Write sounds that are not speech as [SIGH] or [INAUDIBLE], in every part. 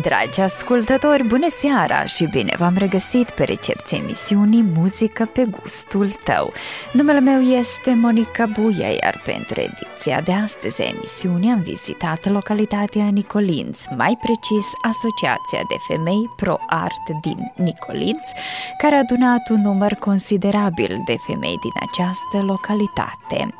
Dragi ascultători, bună seara și bine v-am regăsit pe recepție emisiunii Muzică pe gustul tău. Numele meu este Monica Buia, iar pentru ediția de astăzi a emisiunii am vizitat localitatea Nicolinț, mai precis Asociația de Femei Pro Art din Nicolinț, care a adunat un număr considerabil de femei din această localitate.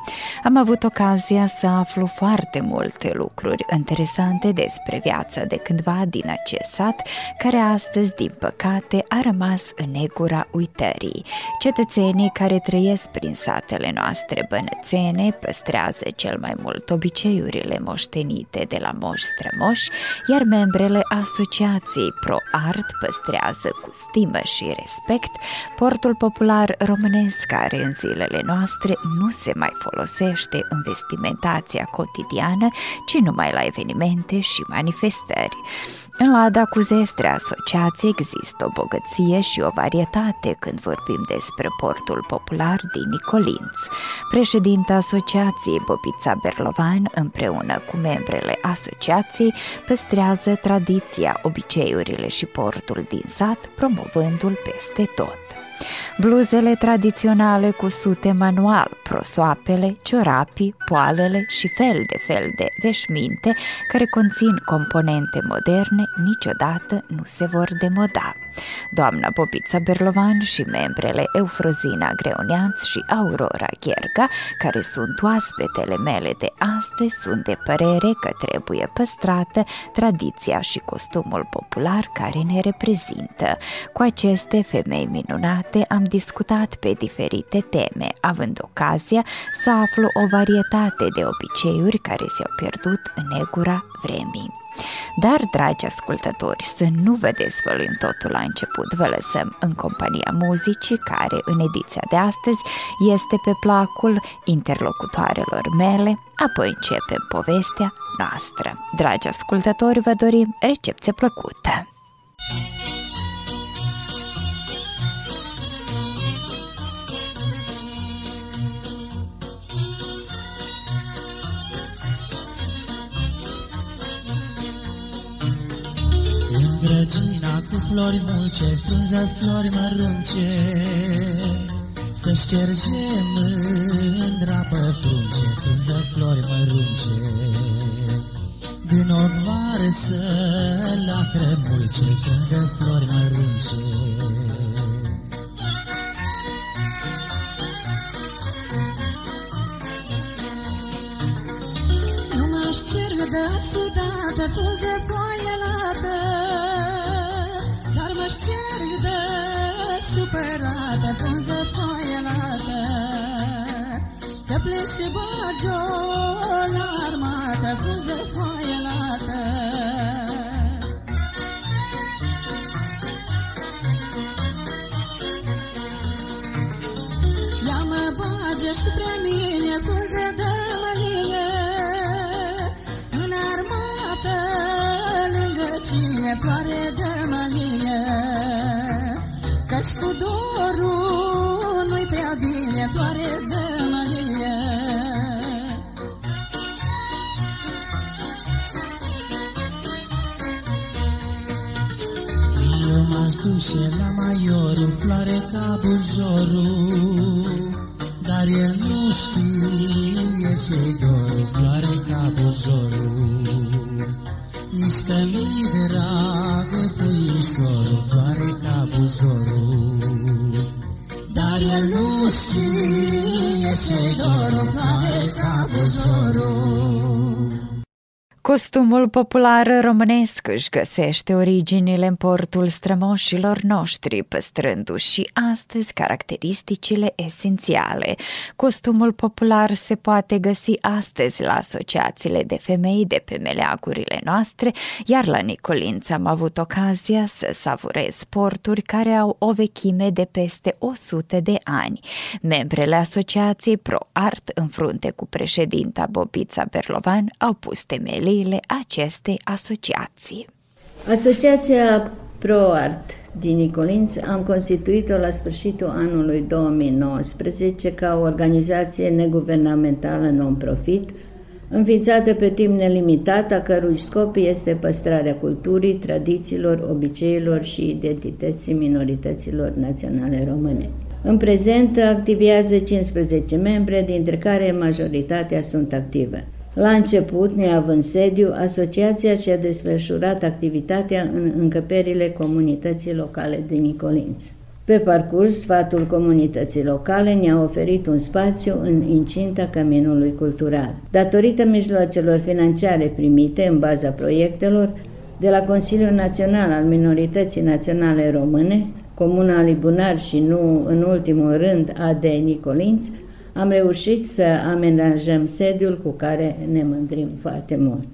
Am avut ocazia să aflu foarte multe lucruri interesante despre viața de cândva din acest sat, care astăzi, din păcate, a rămas în negura uitării. Cetățenii care trăiesc prin satele noastre bănățene păstrează cel mai mult obiceiurile moștenite de la moș strămoși, iar membrele Asociației Pro Art păstrează cu stimă și respect portul popular românesc care în zilele noastre nu se mai folosește în vestimentația cotidiană, ci numai la evenimente și manifestări. În Lada cu zestre asociație există o bogăție și o varietate când vorbim despre portul popular din Nicolinț. Președinta asociației Bobița Berlovan împreună cu membrele asociației păstrează tradiția, obiceiurile și portul din sat, promovându-l peste tot. Bluzele tradiționale cu sute manual, prosoapele, ciorapii, poalele și fel de fel de veșminte care conțin componente moderne niciodată nu se vor demoda. Doamna Bobița Berlovan și membrele Eufrozina Greoneanț și Aurora Gherga, care sunt oaspetele mele de astăzi, sunt de părere că trebuie păstrată tradiția și costumul popular care ne reprezintă. Cu aceste femei minunate am discutat pe diferite teme, având ocazia să aflu o varietate de obiceiuri care s-au pierdut în negura vremii. Dar, dragi ascultători, să nu vă dezvăluim totul la început, vă lăsăm în compania muzicii care, în ediția de astăzi, este pe placul interlocutoarelor mele, apoi începem povestea noastră. Dragi ascultători, vă dorim recepție plăcută! Flori mulce, frunză flori mărunce, Să șterge mândra pe frunce, frunză flori mărunce. Din ochi varsă lacră mulce, frunză flori mărunce. Nu mă șterg de sudată, frunză foaie lată, șterg de supărată, frunză foielată, Că pleci și bagi la armată, frunză foielată. Ia mă bage și pre mine, frunză de măline, În armată, lângă cine floare de Că-și cu dorul nu-i prea bine floare de mălie. Eu m-aș duce la maiorul, floare ca bujorul, Dar el nu știe ce-i Costumul popular românesc își găsește originile în portul strămoșilor noștri, păstrându-și și astăzi caracteristicile esențiale. Costumul popular se poate găsi astăzi la asociațiile de femei de pe meleagurile noastre, iar la Nicolință am avut ocazia să savurez sporturi care au o vechime de peste 100 de ani. Membrele asociației Pro Art, în frunte cu președinta Bobița Berlovan, au pus temelii ideile acestei asociații. Asociația ProArt din Nicolinț am constituit-o la sfârșitul anului 2019 ca o organizație neguvernamentală non-profit, înființată pe timp nelimitat, a cărui scop este păstrarea culturii, tradițiilor, obiceiilor și identității minorităților naționale române. În prezent activează 15 membre, dintre care majoritatea sunt active. La început, neavând sediu, asociația și-a desfășurat activitatea în încăperile comunității locale de Nicolinț. Pe parcurs, sfatul comunității locale ne-a oferit un spațiu în incinta Căminului Cultural. Datorită mijloacelor financiare primite în baza proiectelor de la Consiliul Național al Minorității Naționale Române, Comuna Libunar și nu în ultimul rând AD Nicolinț, am reușit să amenajăm sediul cu care ne mândrim foarte mult.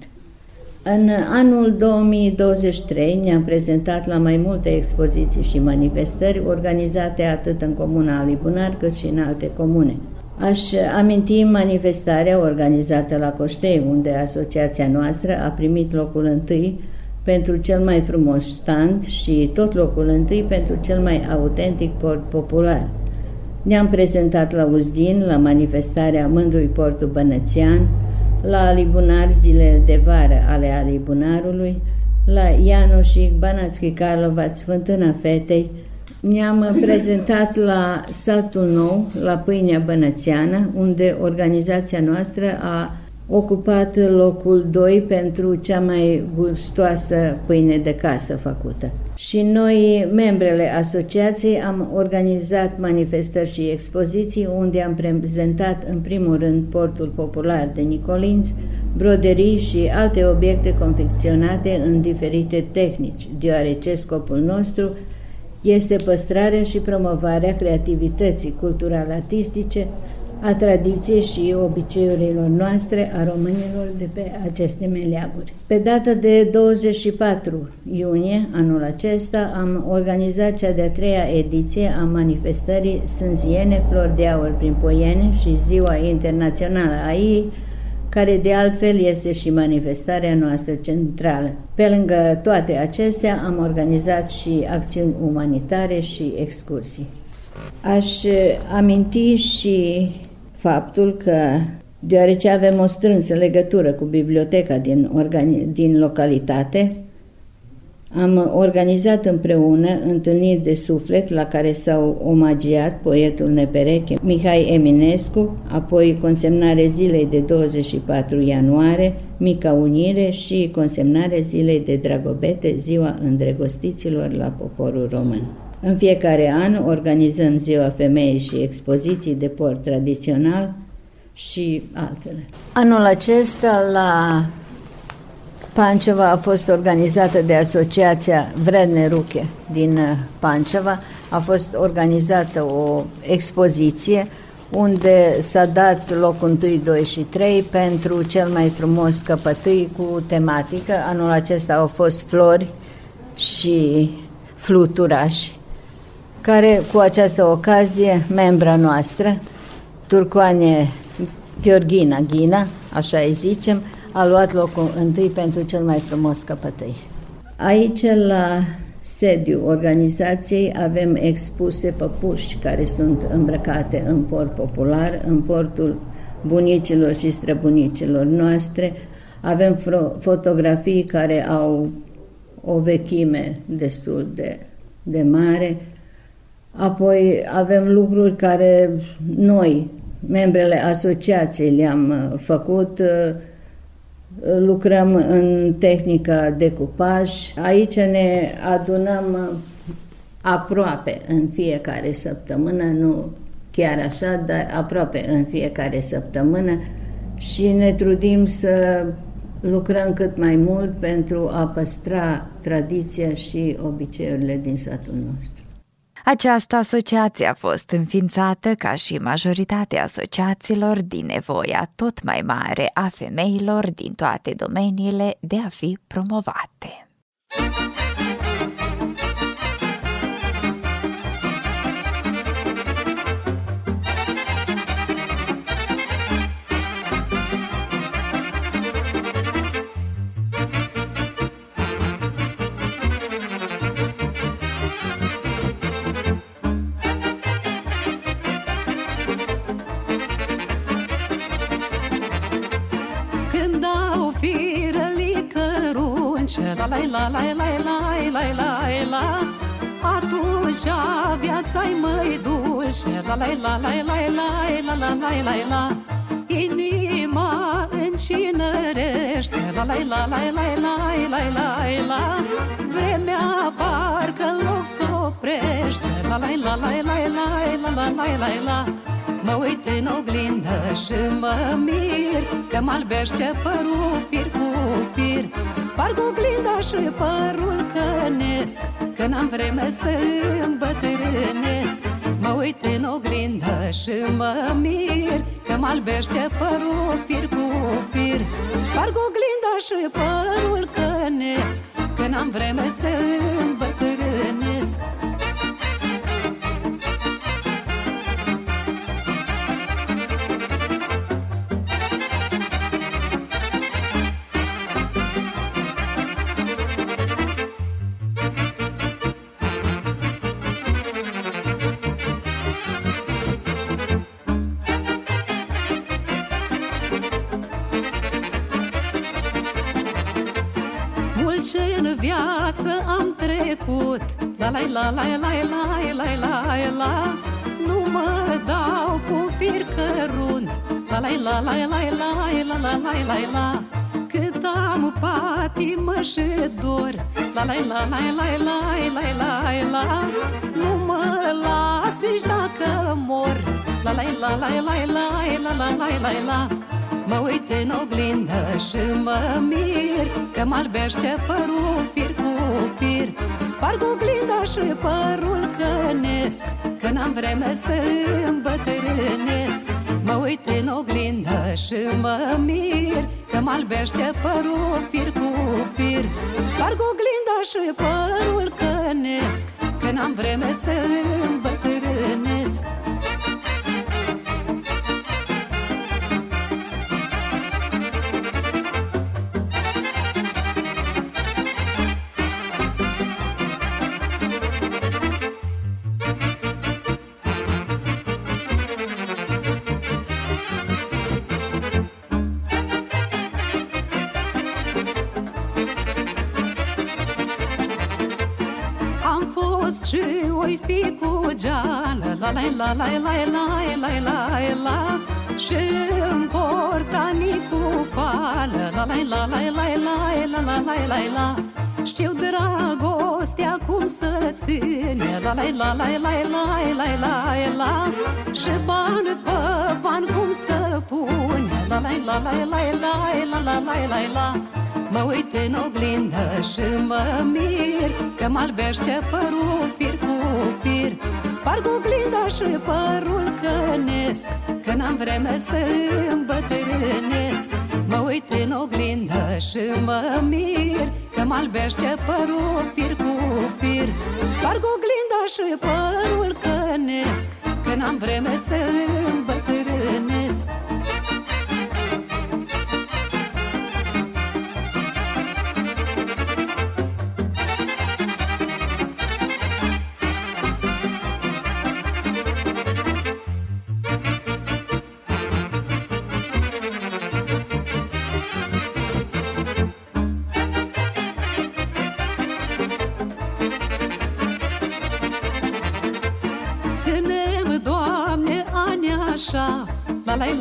În anul 2023 ne-am prezentat la mai multe expoziții și manifestări organizate atât în comuna Alibunar cât și în alte comune. Aș aminti manifestarea organizată la Coștei, unde asociația noastră a primit locul întâi pentru cel mai frumos stand și tot locul întâi pentru cel mai autentic port popular – ne-am prezentat la Uzdin, la manifestarea Mândrui Portul Bănățean, la Alibunar zile de vară ale Alibunarului, la Ianoșic, Banațchi Carlovaț, Fântâna Fetei. Ne-am prezentat la satul nou, la Pâinea Bănățeană, unde organizația noastră a ocupat locul 2 pentru cea mai gustoasă pâine de casă făcută. Și noi, membrele asociației, am organizat manifestări și expoziții unde am prezentat în primul rând portul popular de Nicolinț, broderii și alte obiecte confecționate în diferite tehnici, deoarece scopul nostru este păstrarea și promovarea creativității cultural-artistice a tradiției și obiceiurilor noastre a românilor de pe aceste meleaguri. Pe data de 24 iunie anul acesta am organizat cea de-a treia ediție a manifestării Sânziene Flori de Aur prin Poiene și Ziua Internațională a ei, care de altfel este și manifestarea noastră centrală. Pe lângă toate acestea am organizat și acțiuni umanitare și excursii. Aș aminti și faptul că, deoarece avem o strânsă legătură cu biblioteca din, organi- din localitate, am organizat împreună întâlniri de suflet la care s-au omagiat poetul nepereche Mihai Eminescu, apoi consemnare zilei de 24 ianuarie, Mica Unire și consemnare zilei de Dragobete, ziua îndrăgostiților la poporul român. În fiecare an organizăm Ziua Femeii și expoziții de port tradițional și altele. Anul acesta la Panceva a fost organizată de Asociația Vredne Ruche din Panceva. A fost organizată o expoziție unde s-a dat locul 1, 2 și 3 pentru cel mai frumos căpătâi cu tematică. Anul acesta au fost flori și fluturași care cu această ocazie, membra noastră, Turcoane Gheorghina Ghina, așa îi zicem, a luat locul întâi pentru cel mai frumos căpătăi. Aici, la sediu organizației, avem expuse păpuși care sunt îmbrăcate în port popular, în portul bunicilor și străbunicilor noastre. Avem fotografii care au o vechime destul de, de mare, Apoi avem lucruri care noi, membrele asociației, le-am uh, făcut. Uh, lucrăm în tehnica de cupaj. Aici ne adunăm uh, aproape în fiecare săptămână, nu chiar așa, dar aproape în fiecare săptămână și ne trudim să lucrăm cât mai mult pentru a păstra tradiția și obiceiurile din satul nostru. Această asociație a fost înființată ca și majoritatea asociațiilor din nevoia tot mai mare a femeilor din toate domeniile de a fi promovate. La la la la la la la la la Atunci viața-i mai dulce La la la la la la la la la la la Inima încinărește La la la la la la la la la Vremea parcă în loc s oprește La la la la la la la la la la Mă uit în oglindă și mă mir Că mă albește părul fir cu fir. Sparg oglinda și părul cănesc Că n-am vreme să îmbătrânesc. Mă uit în oglindă și mă mir Că mă albește părul fir cu fir. Sparg oglinda și părul cănesc Că n-am vreme să îmbătrânesc trecut La la la la la la la la la Nu mă dau cu fir cărunt La la la la la la la la la la la Cât am patimă și dor La la la la la la la la la Nu mă las nici dacă mor La la la la la la la la la la Mă uit în oglindă și mă mir Că mă albește părul fir cu fir Sparg oglinda și părul cănesc Că n-am vreme să îmbătrânesc. Mă uit în oglindă și mă mir Că mă albește părul fir cu fir. Sparg oglinda și părul cănesc Că n-am vreme să îmbătrânesc la la la la la la la Și în portanii cu fală La la la la la la la la la la la Știu dragostea cum să ține La la la la la la la la la Și bani pe bani cum să pune La la la la la la la la la la Mă uit în oglindă și mă mir Că mă albește părul fir cu fir Sparg oglinda și părul cănesc Că n-am vreme să îmbătrânesc. Mă uit în oglindă și mă mir Că mă albește părul fir cu fir. Sparg oglinda și părul cănesc Că n-am vreme să îmbătrânesc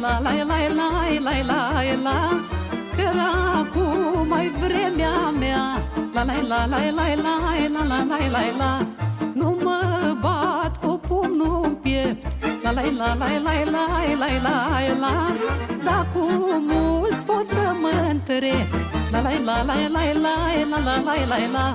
la la la la la la la la Că acum mai vremea mea La la la la la la la la la la la Nu mă bat cu pumnul în piept La la la la la la la la la Da cu mulți pot să mă întrec La la la la la la la la la la la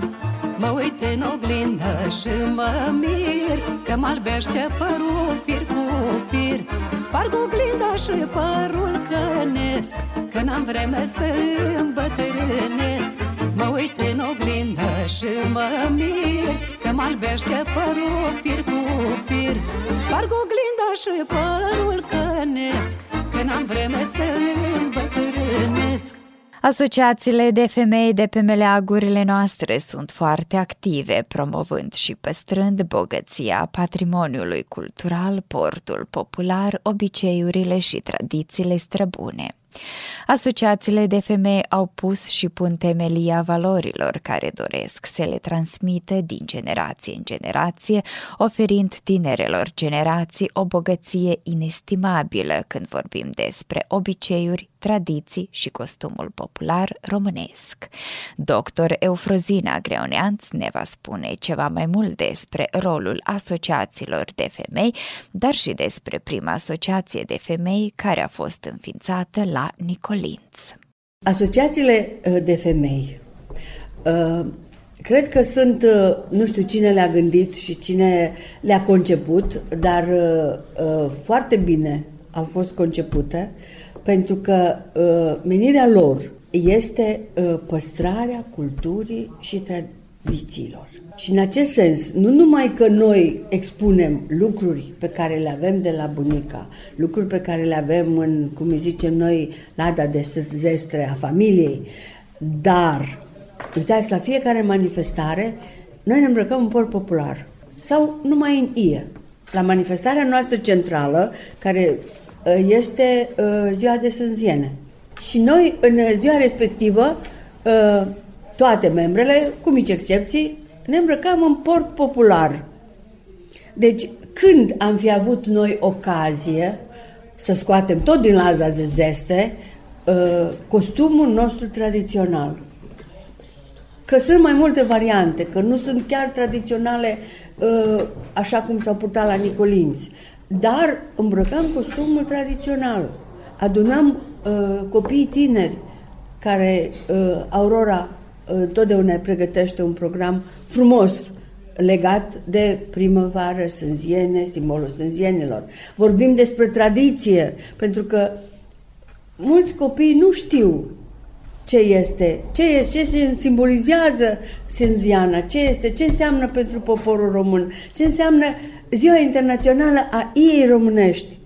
Mă uit în oglindă și mă mir Că mă albește părul fir cu fir Sparg oglinda și părul cănesc Că n-am vreme să îmbătrânesc. Mă uit în oglindă și mă mir Că mă albește părul fir cu fir. Sparg oglinda și părul cănesc Că n-am vreme să îmbătrânesc Asociațiile de femei de pe meleagurile noastre sunt foarte active, promovând și păstrând bogăția patrimoniului cultural, portul popular, obiceiurile și tradițiile străbune. Asociațiile de femei au pus și pun temelia valorilor care doresc să le transmită din generație în generație, oferind tinerelor generații o bogăție inestimabilă când vorbim despre obiceiuri, tradiții și costumul popular românesc. Doctor Eufrozina Greoneanț ne va spune ceva mai mult despre rolul asociațiilor de femei, dar și despre prima asociație de femei care a fost înființată la Nicolinț. Asociațiile uh, de femei uh, Cred că sunt, uh, nu știu cine le-a gândit și cine le-a conceput, dar foarte bine au fost concepute pentru că menirea lor este păstrarea culturii și tradițiilor. Și în acest sens, nu numai că noi expunem lucruri pe care le avem de la bunica, lucruri pe care le avem în, cum îi zicem noi, lada de zestre a familiei, dar, uitați, la fiecare manifestare, noi ne îmbrăcăm în port popular sau numai în ie. La manifestarea noastră centrală, care uh, este uh, ziua de sânziene. Și noi, în ziua respectivă, uh, toate membrele, cu mici excepții, ne îmbrăcam în port popular. Deci, când am fi avut noi ocazie să scoatem tot din laza de zeste uh, costumul nostru tradițional. Că sunt mai multe variante, că nu sunt chiar tradiționale uh, așa cum s-au purtat la Nicolinți, dar îmbrăcăm costumul tradițional. Adunăm uh, copiii tineri care Aurora totdeauna pregătește un program frumos legat de primăvară, sânziene, simbolul sânzienilor. Vorbim despre tradiție, pentru că mulți copii nu știu ce este, ce, este, ce se simbolizează Sânziana, ce este, ce înseamnă pentru poporul român, ce înseamnă Ziua Internațională a ei românești.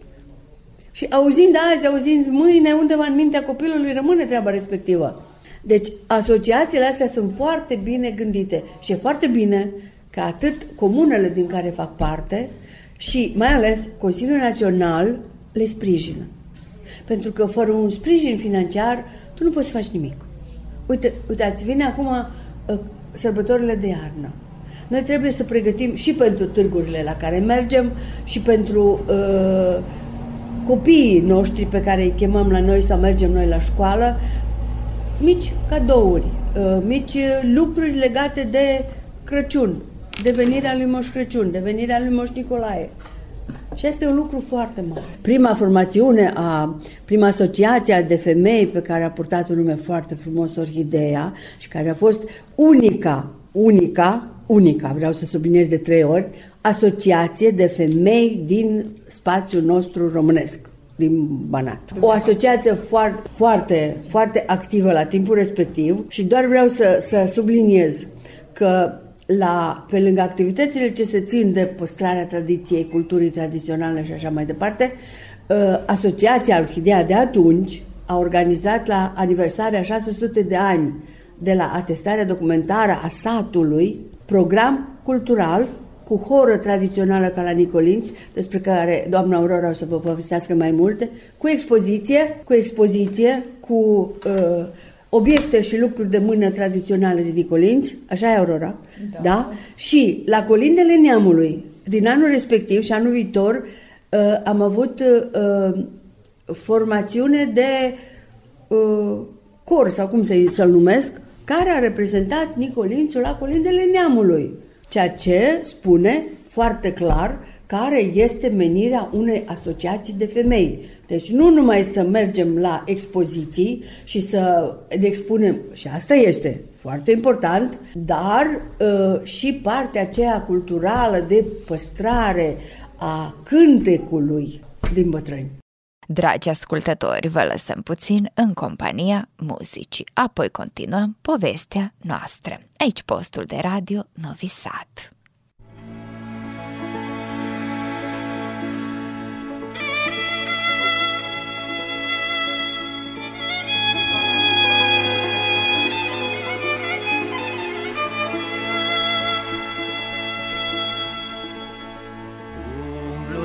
Și auzind azi, auzind mâine, undeva în mintea copilului rămâne treaba respectivă. Deci, asociațiile astea sunt foarte bine gândite și e foarte bine că atât comunele din care fac parte și mai ales Consiliul Național le sprijină. Pentru că fără un sprijin financiar, tu nu poți să faci nimic. Uite, uitați, vine acum uh, sărbătorile de iarnă. Noi trebuie să pregătim și pentru târgurile la care mergem și pentru uh, copiii noștri pe care îi chemăm la noi sau mergem noi la școală, mici cadouri, uh, mici lucruri legate de Crăciun, de venirea lui Moș Crăciun, de venirea lui Moș Nicolae. Și este un lucru foarte mare. Prima formațiune, a, prima asociație de femei pe care a purtat un nume foarte frumos, Orhidea, și care a fost unica, unica, unica, vreau să subliniez de trei ori, asociație de femei din spațiul nostru românesc din Banat. O asociație foarte, foarte, foarte activă la timpul respectiv și doar vreau să, să subliniez că la, pe lângă activitățile ce se țin de păstrarea tradiției, culturii tradiționale și așa mai departe, ă, Asociația Orhidea de atunci a organizat la aniversarea 600 de ani de la atestarea documentară a satului program cultural cu horă tradițională ca la Nicolinț, despre care doamna Aurora o să vă povestească mai multe, cu expoziție, cu expoziție, cu uh, obiecte și lucruri de mână tradiționale de Nicolinț, așa e Aurora, da. da? Și la Colindele Neamului, din anul respectiv și anul viitor, uh, am avut uh, formațiune de uh, cor, sau cum să-i, să-l numesc, care a reprezentat Nicolințul la Colindele Neamului ceea ce spune foarte clar care este menirea unei asociații de femei. Deci nu numai să mergem la expoziții și să ne expunem, și asta este foarte important, dar uh, și partea aceea culturală de păstrare a cântecului din bătrâni. Dragi ascultători, vă lăsăm puțin în compania muzicii, apoi continuăm povestea noastră. Aici postul de radio Novi Sad.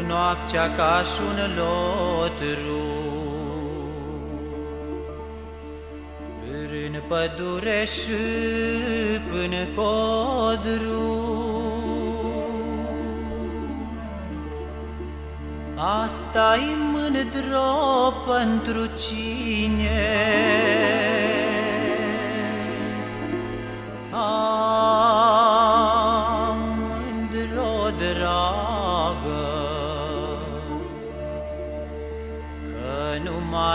Noaptea ca și un lotru. Prin pădure și până codru. Asta-i mândro pentru cine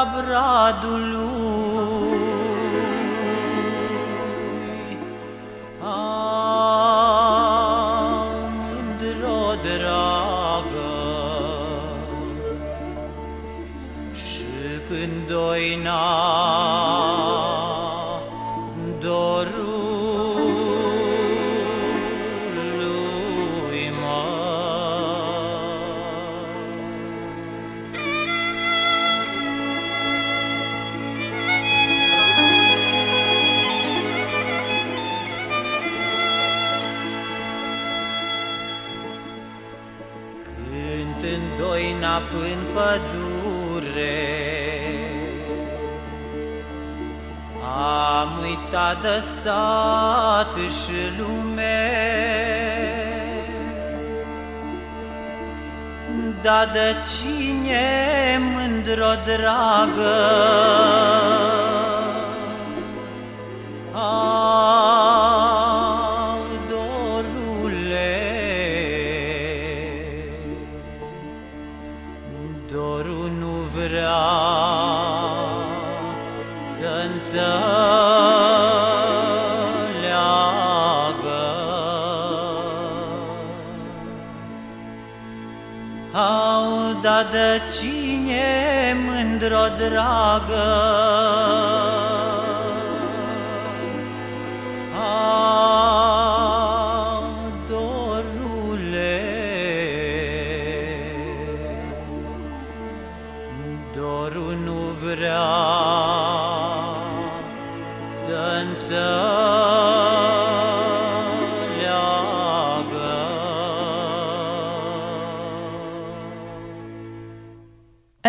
abradul de sat și lume, Da de cine mândro dragă, dragă.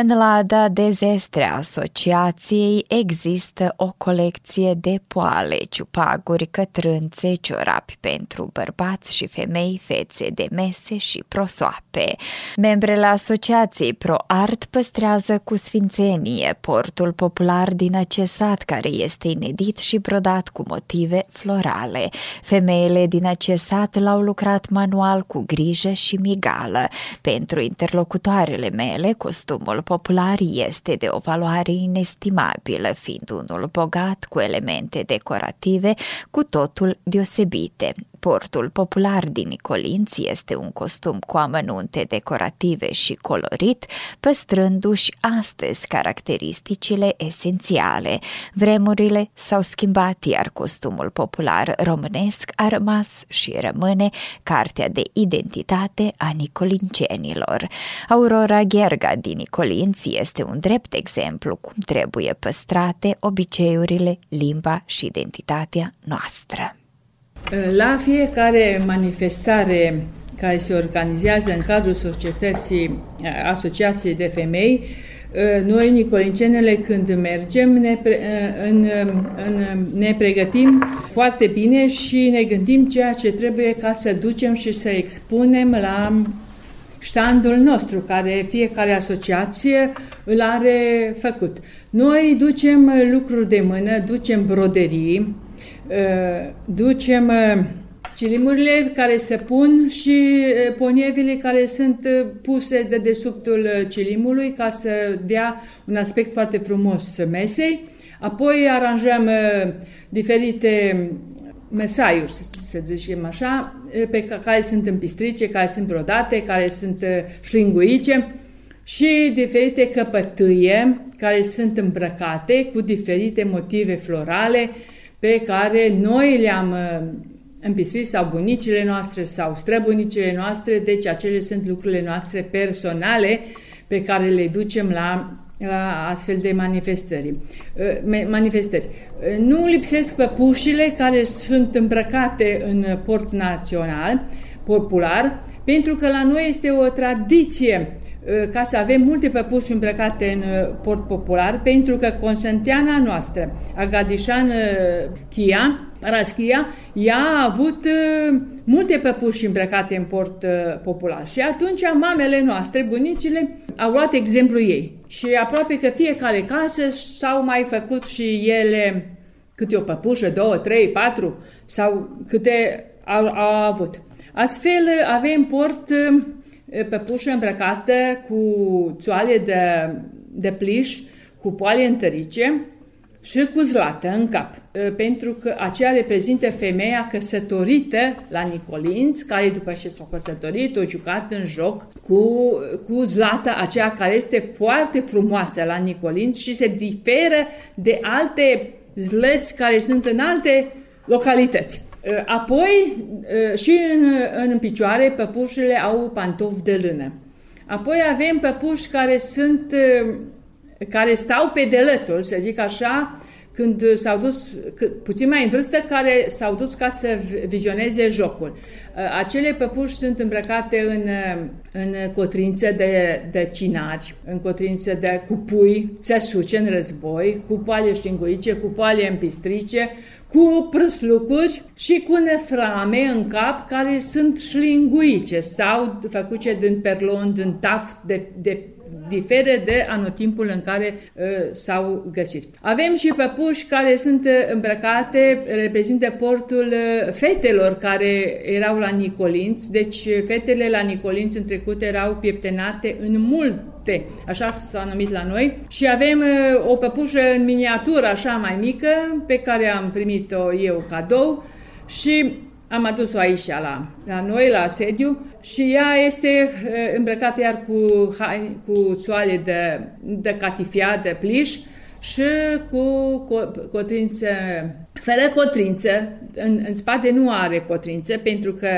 În lada de zestre asociației există o colecție de poale, ciupaguri, cătrânțe, ciorapi pentru bărbați și femei, fețe de mese și prosoape. Membrele asociației ProArt păstrează cu sfințenie portul popular din acest sat care este inedit și brodat cu motive florale. Femeile din acest sat l-au lucrat manual cu grijă și migală. Pentru interlocutoarele mele, costumul popular este de o valoare inestimabilă, fiind unul bogat cu elemente decorative cu totul deosebite. Portul popular din Nicolinți este un costum cu amănunte decorative și colorit, păstrându-și astăzi caracteristicile esențiale. Vremurile s-au schimbat, iar costumul popular românesc a rămas și rămâne cartea de identitate a nicolincenilor. Aurora Gherga din Nicolinți este un drept exemplu cum trebuie păstrate obiceiurile, limba și identitatea noastră. La fiecare manifestare care se organizează în cadrul societății, asociației de femei, noi, nicolincenele, când mergem, ne, pre, în, în, ne pregătim foarte bine și ne gândim ceea ce trebuie ca să ducem și să expunem la ștandul nostru, care fiecare asociație îl are făcut. Noi ducem lucruri de mână, ducem broderii, ducem cilimurile care se pun și ponievile care sunt puse de desubtul cilimului ca să dea un aspect foarte frumos mesei. Apoi aranjăm diferite mesaiuri, să zicem așa, pe care sunt împistrice, care sunt brodate, care sunt șlinguice și diferite căpătâie care sunt îmbrăcate cu diferite motive florale pe care noi le-am împistrit sau bunicile noastre sau străbunicile noastre, deci acele sunt lucrurile noastre personale pe care le ducem la, la astfel de manifestări. Uh, manifestări. Uh, nu lipsesc păpușile care sunt îmbrăcate în port național, popular, pentru că la noi este o tradiție uh, ca să avem multe păpuși îmbrăcate în port popular, pentru că Constantiana noastră, Agadișan Chia, Paraschia, ea a avut uh, multe păpuși îmbrăcate în port uh, popular și atunci mamele noastre, bunicile, au luat exemplu ei. Și aproape că fiecare casă s-au mai făcut și ele câte o păpușă, două, trei, patru sau câte au, au avut. Astfel avem port uh, păpușă îmbrăcată cu țoale de, de pliș, cu poale întărice, și cu zlată în cap, pentru că aceea reprezintă femeia căsătorită la Nicolinț, care după ce s-a căsătorit, a jucat în joc cu, cu zlată, aceea care este foarte frumoasă la Nicolinț și se diferă de alte zlăți care sunt în alte localități. Apoi, și în, în picioare, păpușile au pantofi de lână. Apoi avem păpuși care sunt care stau pe delături, să zic așa, când s-au dus, puțin mai în vârstă, care s-au dus ca să vizioneze jocul. Uh, acele păpuși sunt îmbrăcate în, uh, în cotrință de, de cinari, în cotrință de cupui, țesuce în război, cu poale știnguice, cu poale împistrice, cu prăslucuri și cu neframe în cap care sunt șlinguice sau făcute din perlon, din taft de, de diferă de anotimpul în care uh, s-au găsit. Avem și păpuși care sunt uh, îmbrăcate, reprezintă portul uh, fetelor care erau la Nicolinț, deci uh, fetele la Nicolinț în trecut erau pieptenate în multe, așa s-a numit la noi, și avem uh, o păpușă în miniatură așa mai mică pe care am primit-o eu cadou. Și am adus-o aici la, la noi, la sediu și ea este îmbrăcată iar cu, cu țoale de, de catifia, de pliș și cu cotrință, fără cotrință, în, în spate nu are cotrință pentru că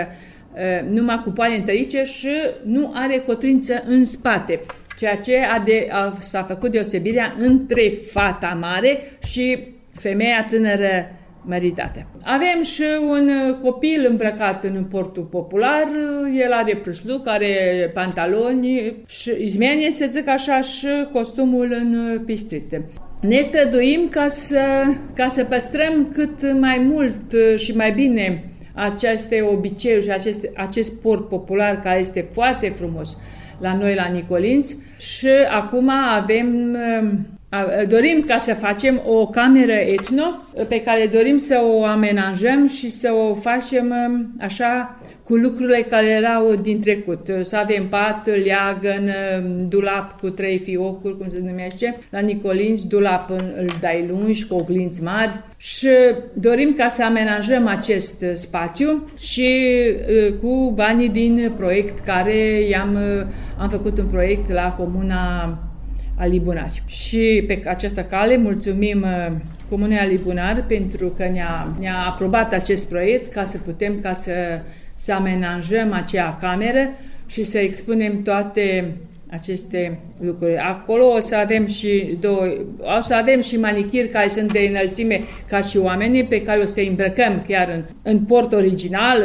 numai cu poale întărice și nu are cotrință în spate, ceea ce a de, a, s-a făcut deosebirea între fata mare și femeia tânără meritate. Avem și un uh, copil îmbrăcat în portul popular, el are prâsluc, are pantaloni și izmenie, să zic așa, și costumul în uh, pistrite. Ne străduim ca să, ca să păstrăm cât mai mult uh, și mai bine aceste obiceiuri și acest, acest port popular care este foarte frumos la noi la Nicolinți și acum avem Dorim ca să facem o cameră etno pe care dorim să o amenajăm și să o facem așa cu lucrurile care erau din trecut. Să avem pat, leagăn, dulap cu trei fiocuri, cum se numește, la Nicolinți, dulap îl dai lungi, cu oglinți mari și dorim ca să amenajăm acest spațiu și cu banii din proiect care i-am am făcut un proiect la Comuna Alibunari. Și pe această cale mulțumim uh, Comunei Alibunar pentru că ne-a, ne-a aprobat acest proiect ca să putem ca să, să amenajăm acea cameră și să expunem toate aceste lucruri. Acolo o să avem și două, o să avem și manichiri care sunt de înălțime ca și oamenii pe care o să îmbrăcăm chiar în, în port original,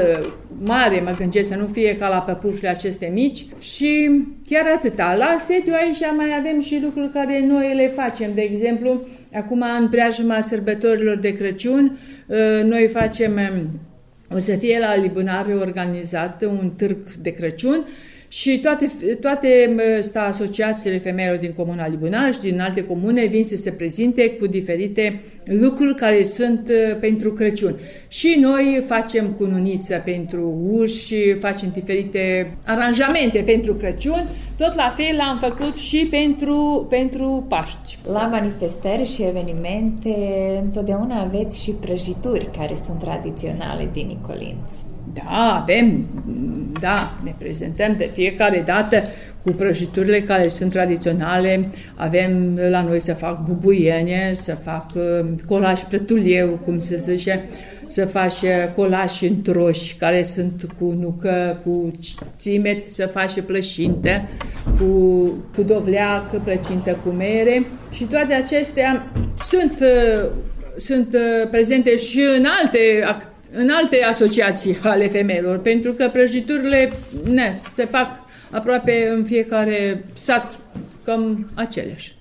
mare, mă gândesc să nu fie ca la păpușile aceste mici și chiar atâta. La sediu aici mai avem și lucruri care noi le facem. De exemplu, acum în preajma sărbătorilor de Crăciun, noi facem, o să fie la Libunare organizat un târg de Crăciun și toate, toate sta, asociațiile femeilor din Comuna Libunaj, din alte comune, vin să se prezinte cu diferite lucruri care sunt uh, pentru Crăciun. Și noi facem cununiță pentru uși, facem diferite aranjamente pentru Crăciun, tot la fel am făcut și pentru, pentru Paști. La manifestări și evenimente întotdeauna aveți și prăjituri care sunt tradiționale din Nicolinți. Da, avem, da, ne prezentăm de fiecare dată cu prăjiturile care sunt tradiționale. Avem la noi să fac bubuiene, să fac uh, colaj prătulieu, cum se zice, să faci colaj întroși, care sunt cu nucă, cu țimet, să faci plășintă, cu, cu dovleac, plăcintă cu mere și toate acestea sunt, uh, sunt uh, prezente și în alte activități în alte asociații ale femeilor, pentru că prăjiturile ne, se fac aproape în fiecare sat cam aceleași.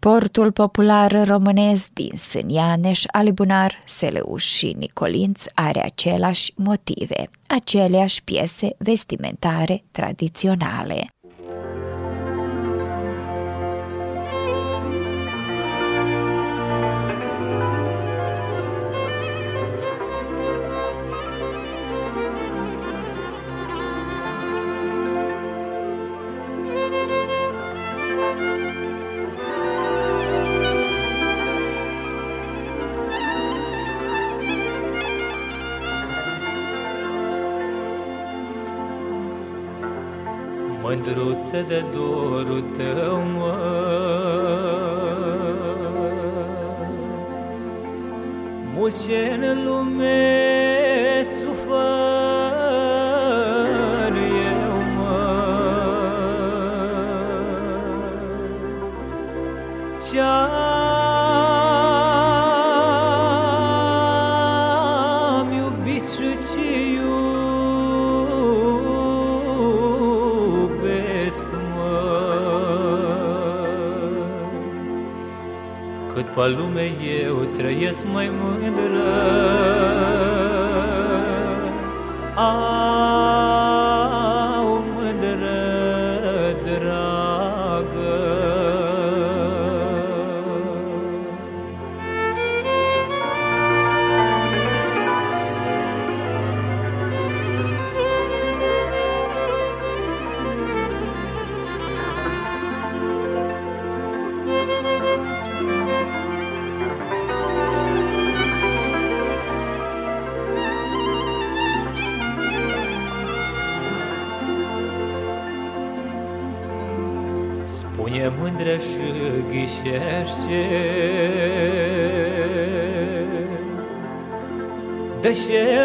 Portul popular românesc din Sânianeș, Alibunar, Seleuș și Nicolinț are aceleași motive, aceleași piese vestimentare tradiționale. Mândruță de dorul tău, mă, Mult ce în lume sufăr Cât pe lume eu trăiesc mai mândră. Au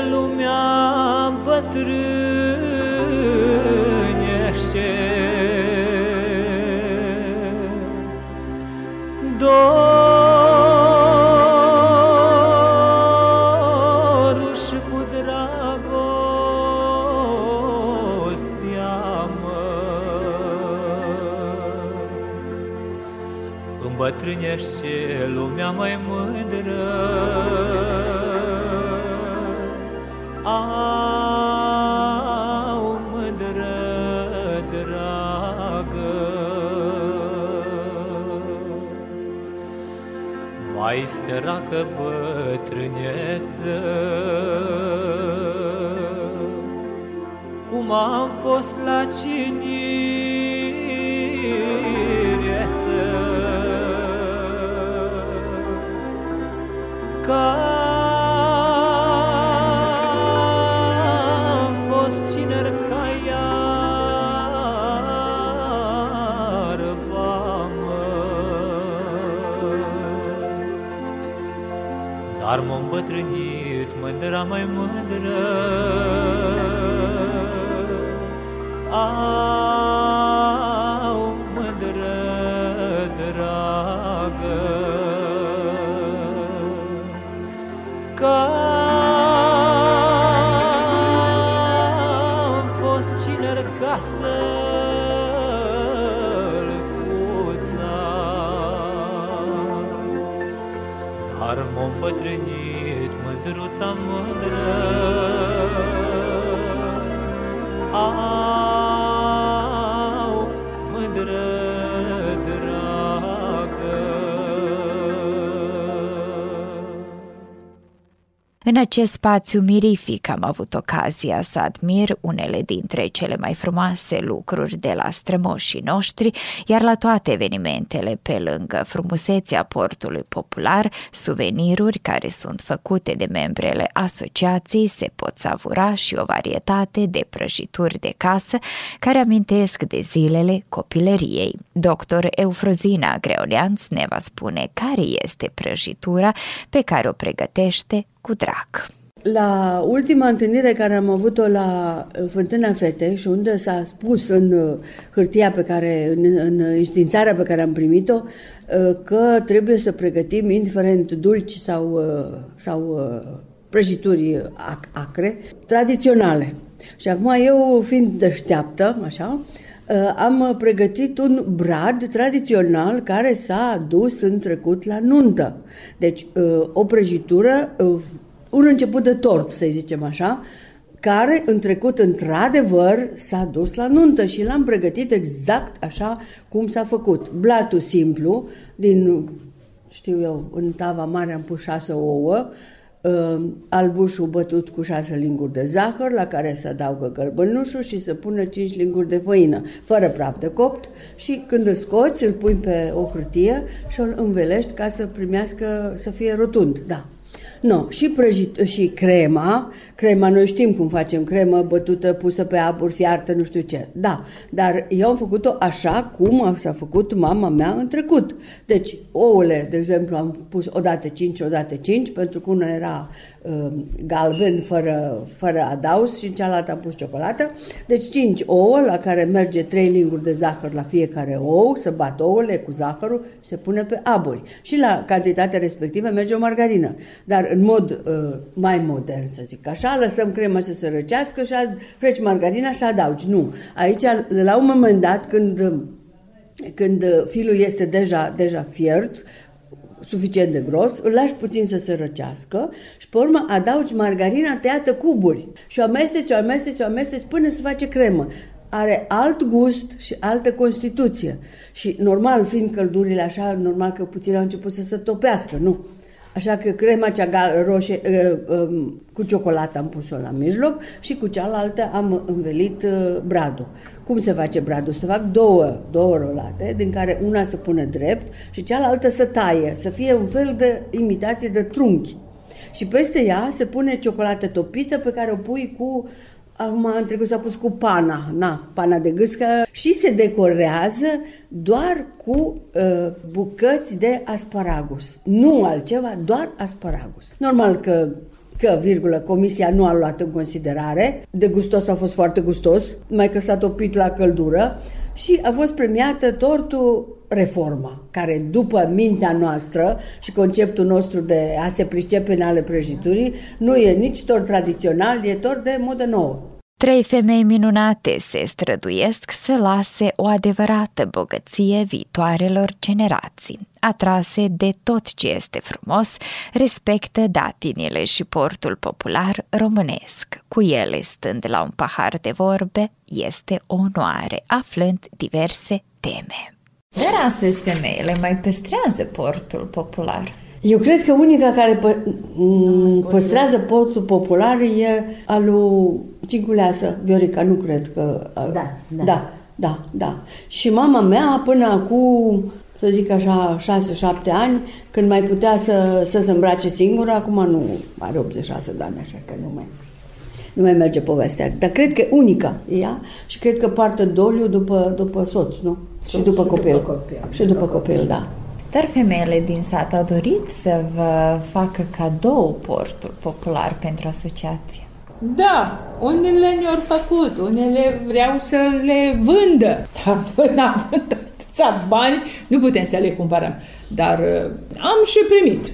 lumea bătrânește Vai săracă bătrâneță Cum am fost la cinireță îmbătrânit mândra mai mândră. Au mândră În acest spațiu mirific am avut ocazia să admir unele dintre cele mai frumoase lucruri de la strămoșii noștri, iar la toate evenimentele, pe lângă frumusețea portului popular, suveniruri care sunt făcute de membrele asociației se pot savura și o varietate de prăjituri de casă care amintesc de zilele copilăriei. Doctor Eufrozina Greoleanț ne va spune care este prăjitura pe care o pregătește cu drag. La ultima întâlnire care am avut-o la uh, Fântâna Fetei și unde s-a spus în uh, hârtia pe care, în, în înștiințarea pe care am primit-o, uh, că trebuie să pregătim, indiferent dulci sau, sau prăjituri acre, tradiționale. Și acum eu, fiind deșteaptă, așa, am pregătit un brad tradițional care s-a dus în trecut la nuntă. Deci, o prăjitură un început de tort, să zicem așa, care în trecut, într-adevăr, s-a dus la nuntă și l-am pregătit exact așa cum s-a făcut. Blatul simplu, din, știu eu, în tava mare am pus șase ouă, uh, albușul bătut cu șase linguri de zahăr, la care se adaugă gălbănușul și se pune cinci linguri de făină, fără praf de copt și când îl scoți, îl pui pe o hârtie și îl învelești ca să primească, să fie rotund, da. No, și, prăjit, și crema, crema, noi știm cum facem cremă bătută, pusă pe abur, fiartă, nu știu ce. Da, dar eu am făcut-o așa cum s-a făcut mama mea în trecut. Deci, ouăle, de exemplu, am pus odată 5, odată 5, pentru că una era uh, galben, fără, fără adaus și în cealaltă am pus ciocolată. Deci 5 ouă, la care merge 3 linguri de zahăr la fiecare ou, să bat ouăle cu zahărul și se pune pe aburi. Și la cantitatea respectivă merge o margarină. Dar în mod uh, mai modern, să zic așa, lăsăm crema să se răcească și freci margarina și adaugi. Nu. Aici, la un moment dat, când, când filul este deja, deja fiert, suficient de gros, îl lași puțin să se răcească și pe urmă adaugi margarina tăiată cuburi și o amesteci, o amesteci, o amesteci până se face cremă. Are alt gust și altă constituție. Și normal, fiind căldurile așa, normal că puțin au început să se topească, nu? Așa că crema cea roșie uh, um, cu ciocolată am pus-o la mijloc și cu cealaltă am învelit uh, bradul. Cum se face bradul? Se fac două, două rolate, din care una să pună drept și cealaltă să taie, să fie un fel de imitație de trunchi. Și peste ea se pune ciocolată topită pe care o pui cu Acum în trecut s-a pus cu pana, na, pana de gâscă și se decorează doar cu uh, bucăți de asparagus. Nu altceva, doar asparagus. Normal că că, virgulă, comisia nu a luat în considerare. De gustos a fost foarte gustos, mai că s-a topit la căldură și a fost premiată tortul reforma, care după mintea noastră și conceptul nostru de a se pricepe în ale prăjiturii, nu e nici tort tradițional, e tort de modă nouă. Trei femei minunate se străduiesc să lase o adevărată bogăție viitoarelor generații. Atrase de tot ce este frumos, respectă datinile și portul popular românesc. Cu ele, stând la un pahar de vorbe, este o onoare, aflând diverse teme. Dar astăzi femeile mai păstrează portul popular. Eu cred că unica care pă, păstrează portul popular e al lui Cinculeasă, Viorica, nu cred că... Da, da. Da, da, da. Și mama mea, până acum, să zic așa, 6-7 ani, când mai putea să, să se îmbrace singură, acum nu, are 86 de ani, așa că nu mai, nu mai merge povestea. Dar cred că unica e ea și cred că poartă doliu după, după soț, nu? Și, și după copil. După copil. Și după copil, da. Dar femeile din sat au dorit să vă facă cadou portul popular pentru asociație. Da, unele ne-au făcut, unele vreau să le vândă. Dar [LAUGHS] până am vândut bani, nu putem să le cumpărăm. Dar uh, am și primit.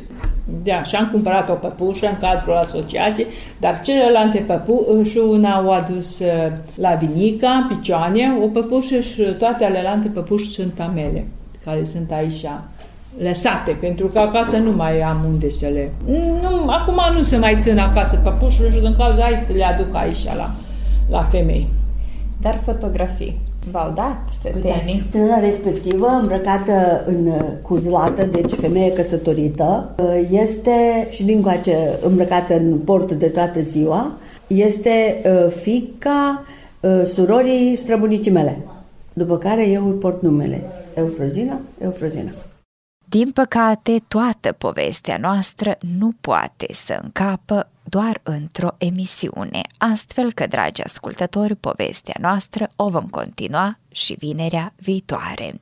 Da, și am cumpărat o păpușă în cadrul asociației, dar celelalte păpuși, una au adus uh, la Vinica, Picioane, o păpușă și toate alelalte păpuși sunt a mele, care sunt aici lăsate, pentru că acasă nu mai am unde să le... Nu, acum nu se mai țin acasă păpușul și din cauza hai să le aduc aici la, la femei. Dar fotografii. V-au dat Uite, tânăra respectivă, îmbrăcată în uh, cuzlată, deci femeie căsătorită, uh, este și din coace îmbrăcată în port de toată ziua, este uh, fica surorii străbunicii mele, după care eu îi port numele. Eufrozina, Eufrozina. Din păcate, toată povestea noastră nu poate să încapă doar într-o emisiune, astfel că, dragi ascultători, povestea noastră o vom continua și vinerea viitoare.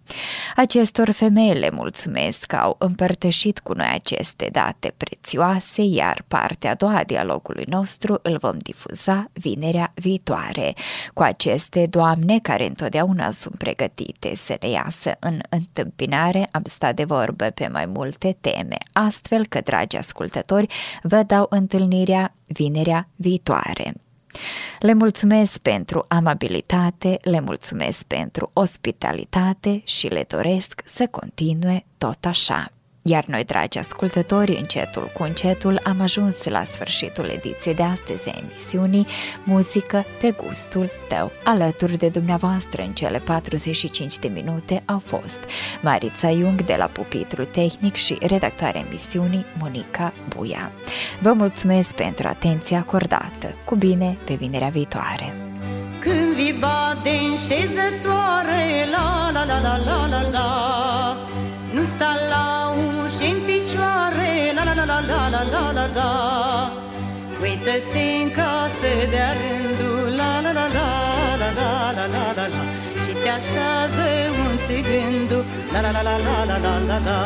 Acestor femei le mulțumesc că au împărtășit cu noi aceste date prețioase, iar partea a doua a dialogului nostru îl vom difuza vinerea viitoare. Cu aceste doamne care întotdeauna sunt pregătite să ne iasă în întâmpinare, am stat de vorbă pe mai multe teme, astfel că, dragi ascultători, vă dau întâlnirea vinerea viitoare. Le mulțumesc pentru amabilitate, le mulțumesc pentru ospitalitate și le doresc să continue tot așa. Iar noi, dragi ascultători, încetul cu încetul am ajuns la sfârșitul ediției de astăzi a emisiunii Muzică pe gustul tău. Alături de dumneavoastră în cele 45 de minute au fost Marița Jung de la Pupitrul Tehnic și redactoarea emisiunii Monica Buia. Vă mulțumesc pentru atenția acordată. Cu bine pe vinerea viitoare! Când vii bate în șezătoare, la la la la la la la Nu sta la uși în picioare, la la la la la la la la la Uită-te în casă de-a rândul, la la la la la la la la la la Și te așează un țigându, la la la la la la la la la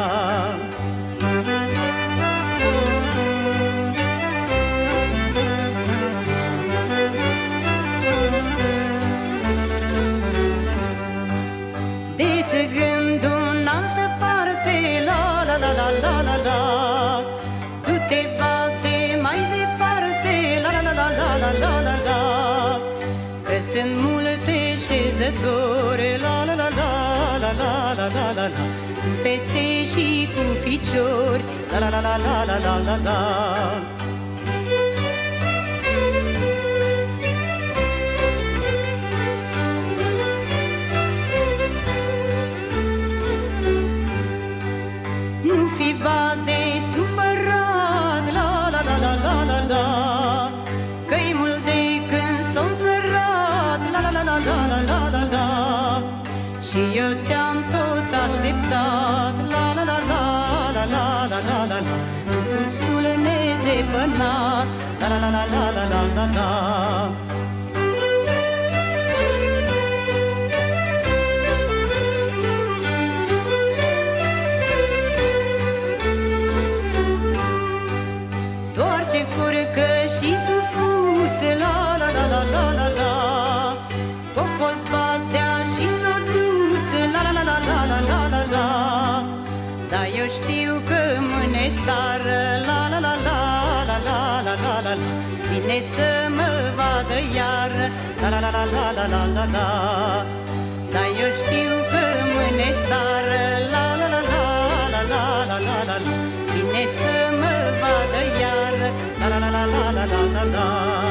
șezători La la la la la la la la la la Cu fete și cu ficiori La la la la la la la la la nedepănat La la la la la la la la la Vine să mă vadă iar La la la la la la la la la Dar eu știu că mâine sară La la la la la la la la la la Vine să mă vadă iar La la la la la la la la la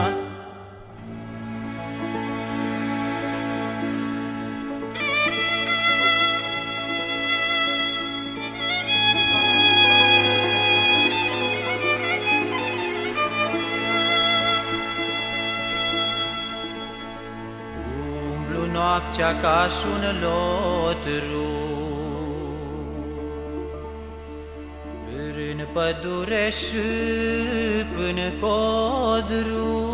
noaptea ca și un lotru Prin pădure și până codru.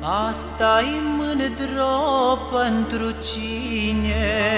Asta-i mândro pentru cine